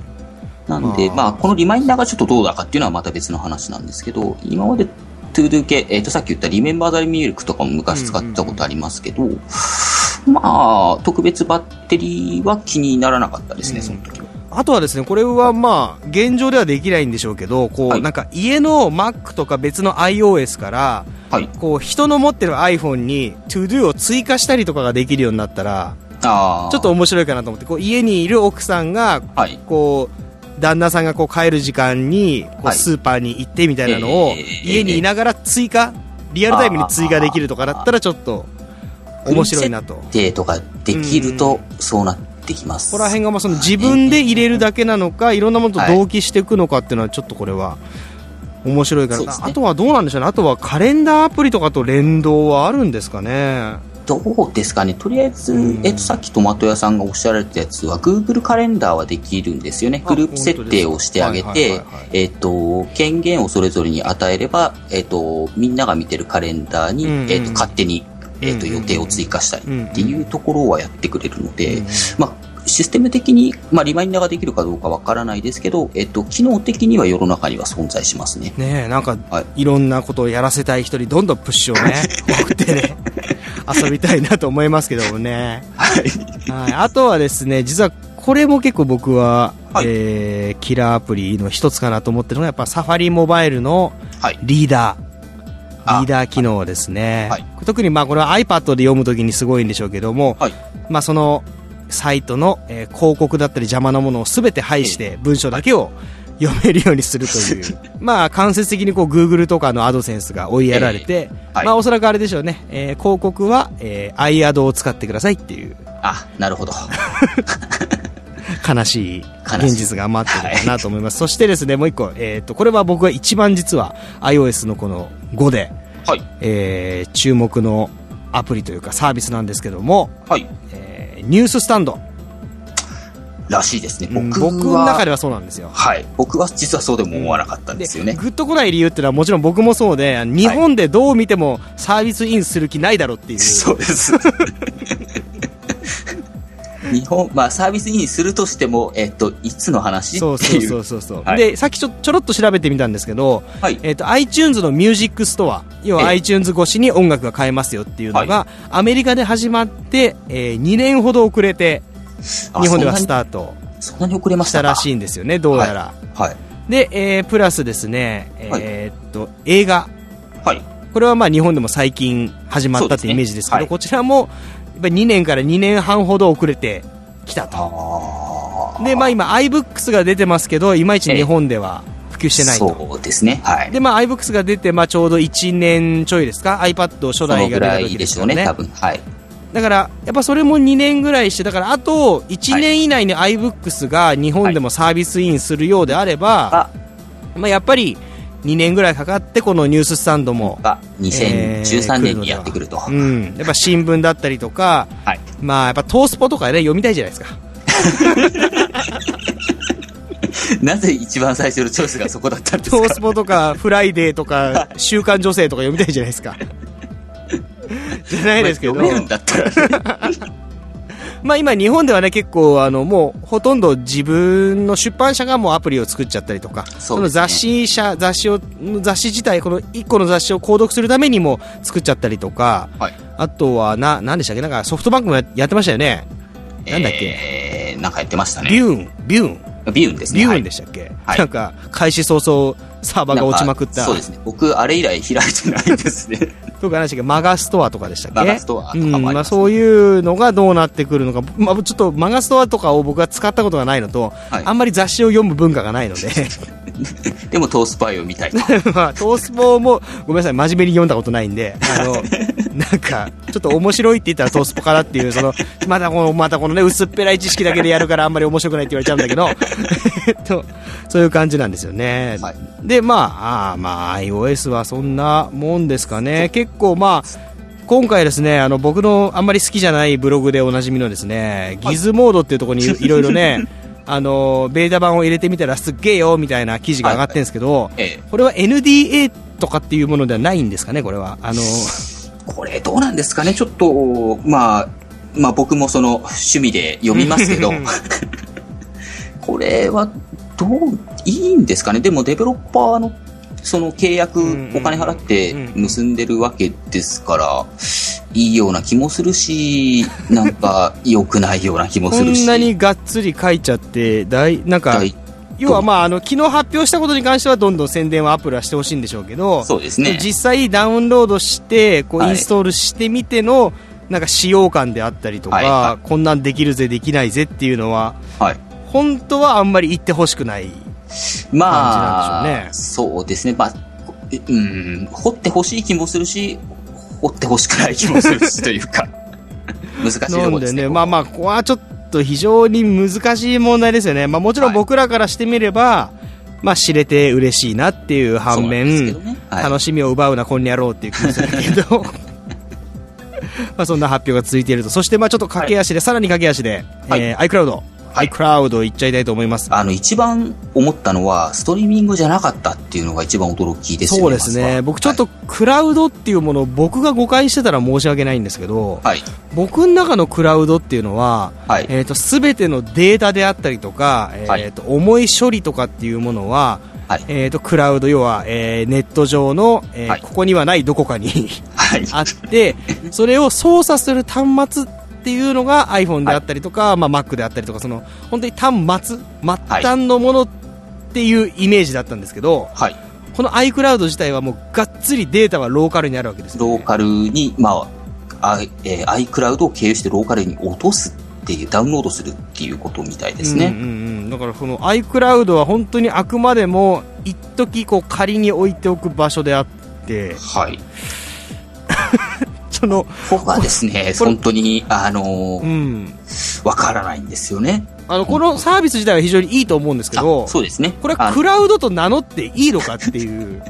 なんで、まあ、このリマインダーがちょっとどうだかっていうのはまた別の話なんですけど、今まで ToDo 系、えっ、ー、と、さっき言った Remember The Milk とかも昔使ったことありますけど、まあ、特別バッテリーは気にならなかったですね、その時は。あとはですね、これはまあ、現状ではできないんでしょうけど、こう、はい、なんか家の Mac とか別の iOS から、はい、こう、人の持ってる iPhone に ToDo を追加したりとかができるようになったら、ちょっと面白いかなと思って、こう、家にいる奥さんが、はい、こう、旦那さんがこう帰る時間に、こうスーパーに行ってみたいなのを、家にいながら追加、リアルタイムに追加できるとかだったらちょっと、面白いなと。設定とかできると、そうなってきます。ここら辺がまあその自分で入れるだけなのか、い。ろんなものと同期していくのかっていうのは、ちょっとこれは、面白いから、ね、あとはどうなんでしょうね、あとはカレンダーアプリとかと連動はあるんですかね。どうですかね、とりあえず、うん、えっと、さっきトマト屋さんがおっしゃられたやつは、Google カレンダーはできるんですよね。グループ設定をしてあげて、えっと、権限をそれぞれに与えれば、えっと、みんなが見てるカレンダーに、うん、えっと、勝手に、えっと、予定を追加したりっていうところはやってくれるので、まあ、システム的に、まあ、リマインダーができるかどうかわからないですけど、えっと、機能的には世の中には存在しますね。ねえ、なんか、はい、いろんなことをやらせたい人にどんどんプッシュをね、[LAUGHS] 送ってね、[LAUGHS] 遊びたいなと思いますけどもね。はい。はい。あとはですね、実はこれも結構僕は、はい、えー、キラーアプリの一つかなと思ってるのが、やっぱサファリモバイルのリーダー。はいリーダー機能ですね、はい、特にまあこれは iPad で読むときにすごいんでしょうけども、はい、まあそのサイトの、えー、広告だったり邪魔なものをすべて排して文章だけを読めるようにするという、[LAUGHS] まあ間接的にこう Google とかのアドセンスが追いやられて、はい、まあおそらくあれでしょうね、えー、広告は、えー、iAd を使ってくださいっていう。あ、なるほど。悲しい現実が待ってるかなと思います。そしてですね、もう一個、えっ、ー、と、これは僕が一番実は iOS のこの5で、はい、えー、注目のアプリというかサービスなんですけども、はい、えーニューススタンド。らしいですね。僕僕の中ではそうなんですよ。はい。僕は実はそうでも思わなかったんですよね。グッとこない理由っていうのはもちろん僕もそうで、日本でどう見てもサービスインする気ないだろうっていう。そうです。日本、まあ、サービスインするとしても、えっと、いつの話そうそうそうそうそう、はい、で、さっきちょちょろっと調べてみたんですけど、はい、えっと、iTunes のミュージックストア、要は iTunes 越しに音楽が買えますよっていうのが、はい、アメリカで始まって、えー、2年ほど遅れて、日本ではスタートそんなに遅れましたらしいんですよね、どうやら。はい。で、えー、プラスですね、えー、っと、映画。はい。これはまあ日本でも最近始まったってイメージですけど、ねはい、こちらもやっぱり2年から2年半ほど遅れてきたと。で、まあ今 iBooks が出てますけど、いまいち日本では普及してないと。そうですね。はい。で、まあ iBooks が出て、まあちょうど1年ちょいですか ?iPad 初代が出た時ですよね。ね、多分。はい。だから、やっぱそれも2年ぐらいして、だからあと1年以内に iBooks が日本でもサービスインするようであれば、はい、まあやっぱり、2年ぐらいかかってこのニューススタンドもが2013年にやってくると、うん、やっぱ新聞だったりとか、はい、まあやっぱトースポとかね読みたいじゃないですか。[LAUGHS] なぜ一番最初のチョイスがそこだったんですか？東スポとかフライデーとか週刊女性とか読みたいじゃないですか。[LAUGHS] じゃないですけど。読めるんだったら、ねまあ今日本ではね結構あのもうほとんど自分の出版社がもうアプリを作っちゃったりとか、そ、ね、の雑誌社雑誌を雑誌自体この1個の雑誌を購読するためにも作っちゃったりとか、はい、あとはな何でしたっけなんかソフトバンクもやってましたよね。なんだっけ？えー、なんかやってましたね。ビューンビューンビューンですね。ビューンでしたっけ、はい、なんか開始早々サーバーが落ちまくった。そうですね。僕、あれ以来開いてないですね。[LAUGHS] とか何でしたっけマガストアとかでしたっけ？マガストアとかもあね、うん、まあ、そういうのがどうなってくるのか、まあ、ちょっとマガストアとかを僕は使ったことがないのと、はい、あんまり雑誌を読む文化がないので。[LAUGHS] でもトースパイを見たい [LAUGHS] まあ、トースポもごめんなさい真面目に読んだことないんであの [LAUGHS] なんかちょっと面白いって言ったらトースポかなっていうそのまたこのまたこのね薄っぺらい知識だけでやるからあんまり面白くないって言われちゃうんだけどとそういう感じなんですよね、はい、でまああまあ iOS はそんなもんですかね。結構まあ今回ですね、あの僕のあんまり好きじゃないブログでおなじみのですね、ギズモードっていうところにいろいろね、[LAUGHS] あのベータ版を入れてみたらすっげえよみたいな記事が上がってるんですけど、はいはい、これは NDA とかっていうものではないんですかね、これは。あのこれどうなんですかね、ちょっと、まあ、まあ僕もその趣味で読みますけど、[LAUGHS] これはどう、いいんですかね、でもデベロッパーのその契約、お金払って結んでるわけですから、いいような気もするし、なんか [LAUGHS] 良くないような気もするし。こんなにがっつり書いちゃって、だいなんか、要はまあ、あの、昨日発表したことに関してはどんどん宣伝はアップルはしてほしいんでしょうけど、そうですね。実際ダウンロードして、こう、インストールしてみての、なんか使用感であったりとか、はい。はい、こんなんできるぜ、できないぜっていうのは、はい、本当はあんまり言ってほしくないまあ、ね、そうですね。まあ、うん、掘ってほしい気もするし、掘ってほしくない気もするしというか、[LAUGHS] 難しいところですね。ねまあまあ、ここはちょっと非常に難しい問題ですよね。まあもちろん僕らからしてみれば、はい、まあ知れて嬉しいなっていう反面、ねはい、楽しみを奪うな、こんにゃろうっていう気もするけど、[LAUGHS] まあそんな発表が続いていると。そしてまあちょっと駆け足で、はい、さらに駆け足で、はい、えー、iCloud。はい、クラウド行っちゃいたいと思います。あの、一番思ったのは、ストリーミングじゃなかったっていうのが一番驚きですよね。そうですね。僕ちょっと、クラウドっていうものを僕が誤解してたら申し訳ないんですけど、はい、僕の中のクラウドっていうのは、はい、えっ、と、すべてのデータであったりとか、えっ、ー、と、重い処理とかっていうものは、はい、えっ、ー、と、クラウド、要は、えー、ネット上の、えー、はい、ここにはないどこかに [LAUGHS] あって、それを操作する端末っていうのが iPhone であったりとか、はい、まあ、Mac であったりとかその本当に端末末端のものっていうイメージだったんですけど、はい、この iCloud 自体はもうがっつりデータはローカルにあるわけです、ね、ローカルに、まああえー、iCloud を経由してローカルに落とすっていうダウンロードするっていうことみたいですね、うんうんうん、だからこの iCloud は本当にあくまでも一時こう仮に置いておく場所であって、はい [LAUGHS] その、ここはですね、本当に、あのー、うん。わからないんですよね。あの、このサービス自体は非常にいいと思うんですけど、そうですね。これはクラウドと名乗っていいのかっていう。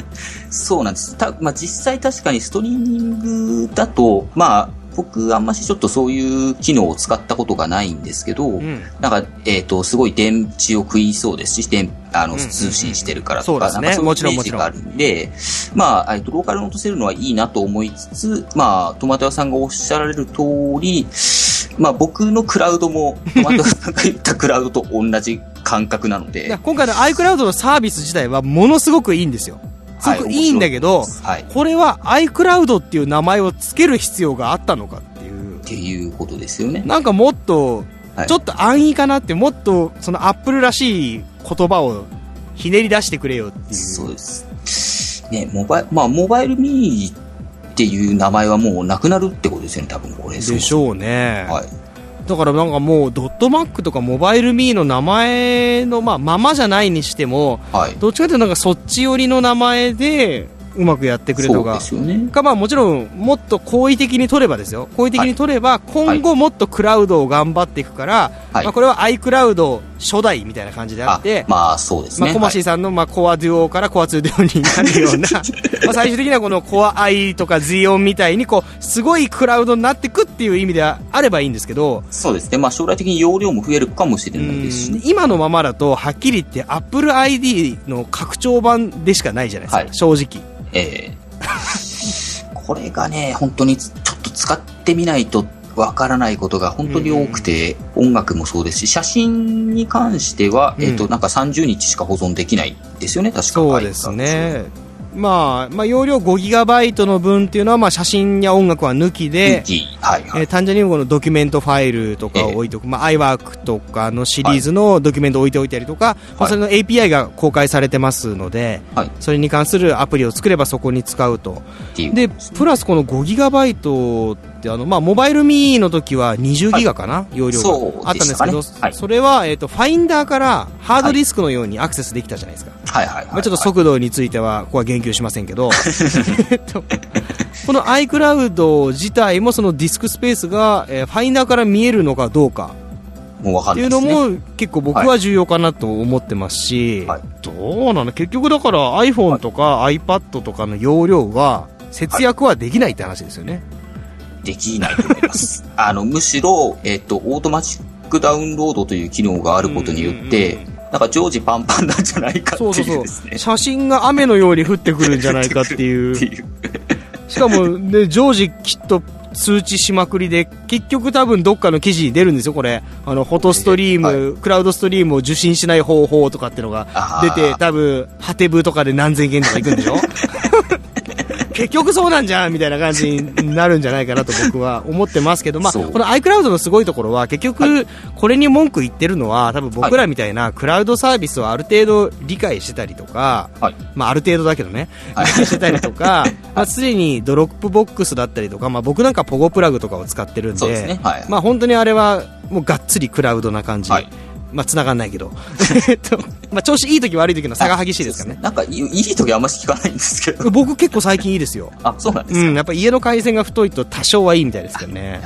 [LAUGHS] そうなんです。た、まあ、実際確かにストリーミングだと、まあ、僕あんましちょっとそういう機能を使ったことがないんですけど、うん、なんか、えっ、ー、と、すごい電池を食いそうですし、電あの、通信してるからとか、なんかそういうイメージがあるんで、まあ、えっと、ローカルに落とせるのはいいなと思いつつ、まあ、トマト屋さんがおっしゃられる通り、まあ、僕のクラウドも、トマト屋さんが言ったクラウドと同じ感覚なので。[LAUGHS] 今回の iCloud のサービス自体はものすごくいいんですよ。すごくいいんだけど、はい、これは iCloud っていう名前を付ける必要があったのかっていう。っていうことですよね。なんかもっと、ちょっと安易かなって、もっとそのアップルらしい言葉をひねり出してくれよっていう。そうです。ね、モバイル、まあ、モバイルミーっていう名前はもうなくなるってことですよね、多分これ。でしょうね。はい。だからなんかもうドットマックとかモバイルミーの名前の、まあ、ままじゃないにしても、はい、どっちかというとなんかそっち寄りの名前でうまくやってくれとか、ね、かまあもちろんもっと好意的に取ればですよ。好意的に取れば、今後もっとクラウドを頑張っていくから、はい、まあ、これは iCloud 初代みたいな感じであってまあそうですね、まあ、コマシーさんの、まあ、コアデュオからコア2デュオになるような [LAUGHS] まあ最終的にはこのコア i とか z オンみたいにこうすごいクラウドになっていくっていう意味であればいいんですけどそうですね、まあ、将来的に容量も増えるかもしれないですし、ね、今のままだとはっきり言って AppleID の拡張版でしかないじゃないですか、はい、正直。ええー。[LAUGHS] これがね、本当にちょっと使ってみないとわからないことが本当に多くて、音楽もそうですし、写真に関しては、えっ、と、なんか30日しか保存できないですよね、確か。そうですね。まあ、まあ、容量 5GB の分っていうのは、まあ、写真や音楽は抜きで、はいはい、えー、単純にこのドキュメントファイルとかを置いておく、えー、まあ、iWork とかのシリーズのドキュメントを置いておいたりとか、はい、まあ、それの API が公開されてますので、はい、それに関するアプリを作ればそこに使うと。で、プラスこの 5GB ってあの、まあ、モバイルミーの時は20ギガかな、はい、容量が。あったんですけど、はい、それは、えっ、ー、と、ファインダーからハードディスクのようにアクセスできたじゃないですか。はいはいまあ、ちょっと速度については、ここは言及しませんけど、[LAUGHS] この iCloud 自体もそのディスクスペースが、えー、ファインダーから見えるのかどうか。もうっていうのも結構僕は重要かなと思ってますし、はい、どうなの結局だから iPhone とか iPad とかの容量は節約はできないって話ですよね。できないと思います。[LAUGHS] あの、むしろ、えっ、と、 automatic download という機能があることによって、なんか常時パンパンなんじゃないかっていう、ね、そうそうそう写真が雨のように降ってくるんじゃないかっていう。[LAUGHS] しかも、ね、常時きっと通知しまくりで、結局多分どっかの記事に出るんですよ、これ。あの、 Photo Stream、はい、クラウドストリームを受信しない方法とかっていうのが出て、多分、はてブとかで何千件とか行くんでしょ？結局そうなんじゃんみたいな感じになるんじゃないかなと僕は思ってますけど、まあ、この iCloud のすごいところは、結局、これに文句言ってるのは、多分僕らみたいなクラウドサービスをある程度理解してたりとか、はい、まあ、ある程度だけどね、理解してたりとか、[LAUGHS] まあ、すでに Dropbox だったりとか、まあ、僕なんか Pogoplug とかを使ってるんで、でね。はい、まあ、本当にあれはもうがっつりクラウドな感じ。まあ、繋がんないけど。えっと、まあ、調子いい時悪い時の差が激しいですからね。なんかい、いい時あんまし聞かないんですけど。僕結構最近いいですよ。[LAUGHS] あ、そうなんですか、うん、やっぱ家の回線が太いと多少はいいみたいですけどね。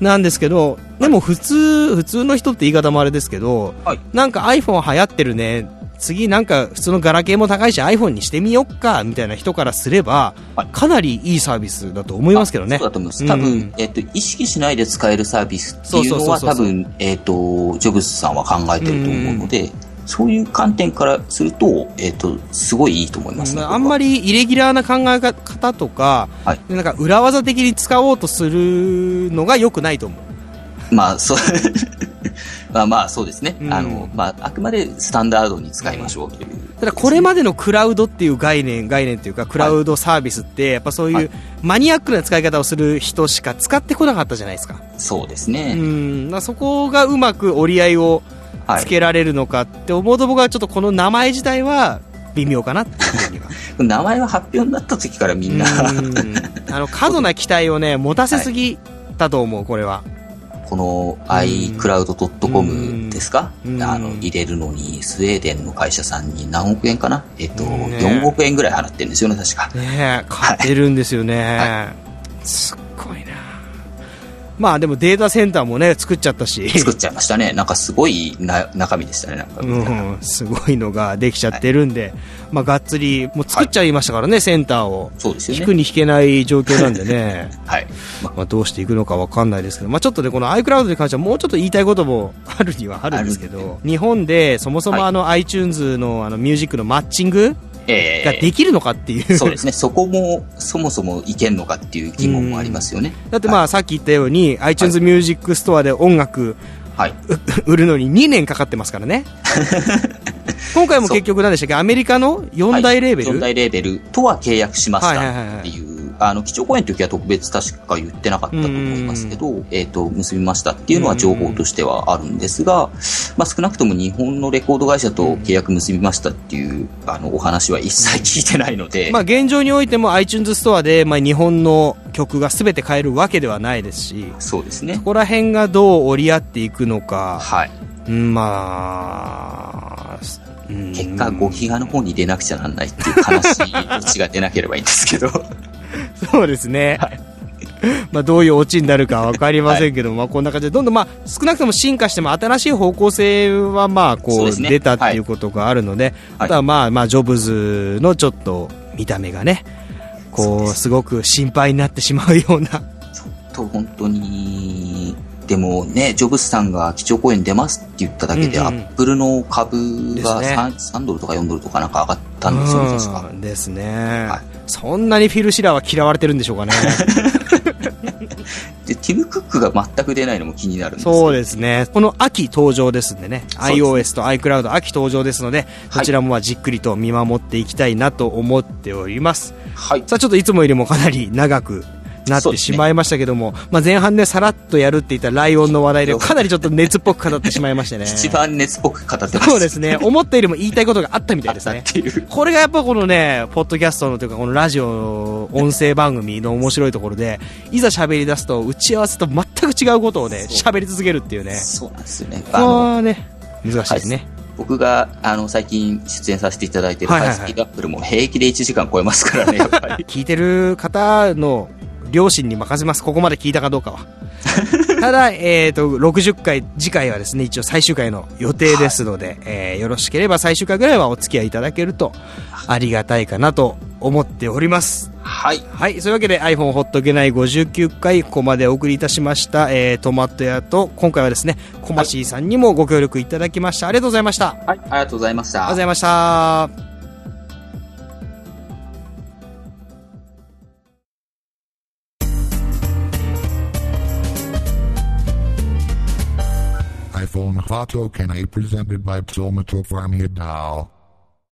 なんですけど、でも普通、普通の人って言い方もあれですけど、はい、なんか iPhone 流行ってるね、次なんか普通のガラケーも高いし iPhone にしてみよっかみたいな人からすれば、はい、かなりいいサービスだと思いますけどね。そうだと思います。多分、うん、えっ、と、意識しないで使えるサービスっていうのは多分、えっ、と、ジョブズさんは考えてると思うので、うん。そういう観点からすると、えっ、ー、と、すごいいいと思います、ね、あんまりイレギュラーな考え方とか、はい、なんか裏技的に使おうとするのが良くないと思う。まあ、そうまあまあそうですね、うん、あのまあ、あくまでスタンダードに使いましょうという、ただこれまでのクラウドっていう概念概念というかクラウドサービスってやっぱそういうマニアックな使い方をする人しか使ってこなかったじゃないですか。そうですね。うん。そこがうまく折り合いをつけられるのかって思うと僕はちょっとこの名前自体は微妙かなっていうふうには [LAUGHS] 名前は発表になった時からみんな。あの過度な期待をね [LAUGHS] 持たせすぎだと思う、これはこの iCloud.com ですか、あの入れるのにスウェーデンの会社さんに何億円かな？えっと、ね、4億円ぐらい払ってるんですよね、確か。ね買ってるんですよね。はい、すっごいな。まあでもデータセンターもね、作っちゃったし。作っちゃいましたね。なんかすごいな中身でしたね、なんか。うん、すごいのができちゃってるんで、はい、まあがっつり、もう作っちゃいましたからね、はい、センターを。そうですよね。引くに引けない状況なんでね。[LAUGHS] はい。まあどうしていくのかわかんないですけど、まあちょっとね、この iCloud に関してはもうちょっと言いたいこともあるにはあるんですけど、日本でそもそもあの iTunes のあのミュージックのマッチング、ができるのかっていう、えー、そうですね、そこもそもそもいけんのかっていう疑問もありますよね。だってまあ、はい、さっき言ったように、iTunes ミュージックストアで音楽、はい、売るのに2年かかってますからね。[LAUGHS] 今回も結局何でしたっけ？アメリカの4大レーベル、はい、4大レーベルとは契約しましたっていうあの、基調講演の時は特別確か言ってなかったと思いますけど、えっ、ー、と、結びましたっていうのは情報としてはあるんですが、まあ、少なくとも日本のレコード会社と契約結びましたっていう、あの、お話は一切聞いてないので。まあ、現状においても iTunes ストアで、まあ、日本の曲が全て買えるわけではないですし、そうですね。そこら辺がどう折り合っていくのか、はい。まあ、結果5ギガの方に出なくちゃなんないっていう悲しいオチが出なければいいんですけどそうですね。はい、まあどういうオチになるか分かりませんけど、はい、まあこんな感じで、どんどんまあ少なくとも進化しても新しい方向性はまあこう出たっていうことがあるので、でねはい、あとはまあまあジョブズのちょっと見た目がね、こうすごく心配になってしまうような。ちょっと本当にでもね、ジョブズさんが基調講演出ますって言っただけで、うんうん、アップルの株が 3,、ね、3ドルとか4ドルとかなんか上がったんですよね、確か。ですね、はい。そんなにフィル・シラーは嫌われてるんでしょうかね。[LAUGHS] で、ティム・クックが全く出ないのも気になるんですそうですね。この秋登場ですんでね、iOS と iCloud 秋登場ですので、こちらもじっくりと見守っていきたいなと思っております。はい。さあ、ちょっといつもよりもかなり長くなってしまいましたけども、ね、まあ前半ね、さらっとやるって言ったライオンの話題で、かなりちょっと熱っぽく語ってしまいましてね。一番熱っぽく語ってます。そうですね。思ったよりも言いたいことがあったみたいですね。[LAUGHS] これがやっぱこのね、ポッドキャストのというか、このラジオ音声番組の面白いところで、いざ喋り出すと、打ち合わせと全く違うことをね、喋り続けるっていうね。そうなんですよね。あのね、難しいですね。はい僕が、あの、最近出演させていただいているハイスピードアップルも平気で1時間超えますからね、やっぱり。[LAUGHS] 聞いてる方の両親に任せます。ここまで聞いたかどうかは。[LAUGHS] ただ、えっ、ー、と、60回、次回はですね、一応最終回の予定ですので、はい、えー、よろしければ最終回ぐらいはお付き合いいただけると、ありがたいかなと思っております。はい。はい。そういうわけで iPhone ほっとけない59回、ここまでお送りいたしました、えー、トマト屋と、今回はですね、コマシーさんにもご協力いただきました。ありがとうございました。はい。ありがとうございました。ありがとうございました。microphone hot I presented by Psalmatopharmia Dow.